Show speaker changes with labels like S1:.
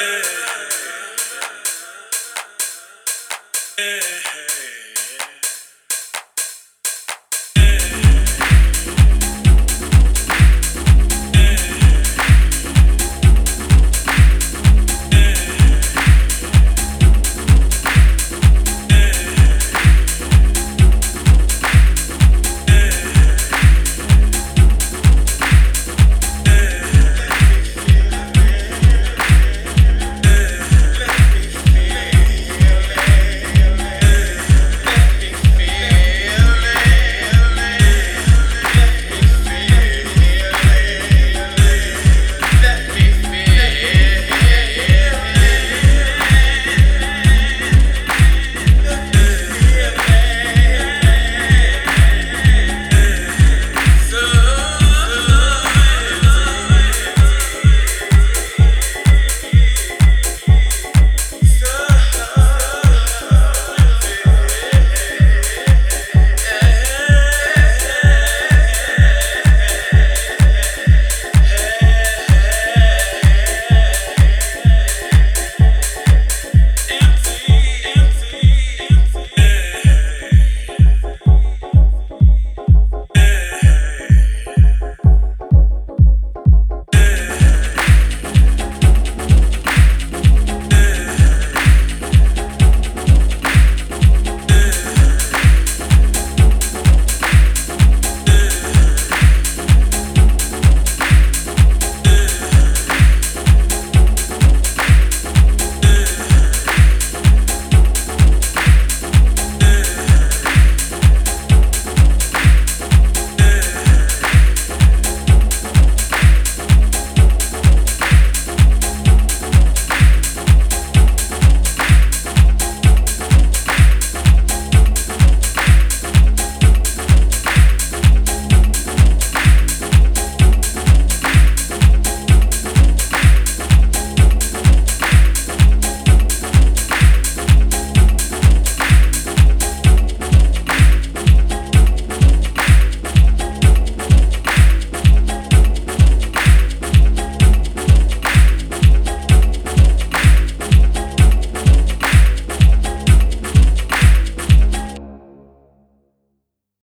S1: Yeah.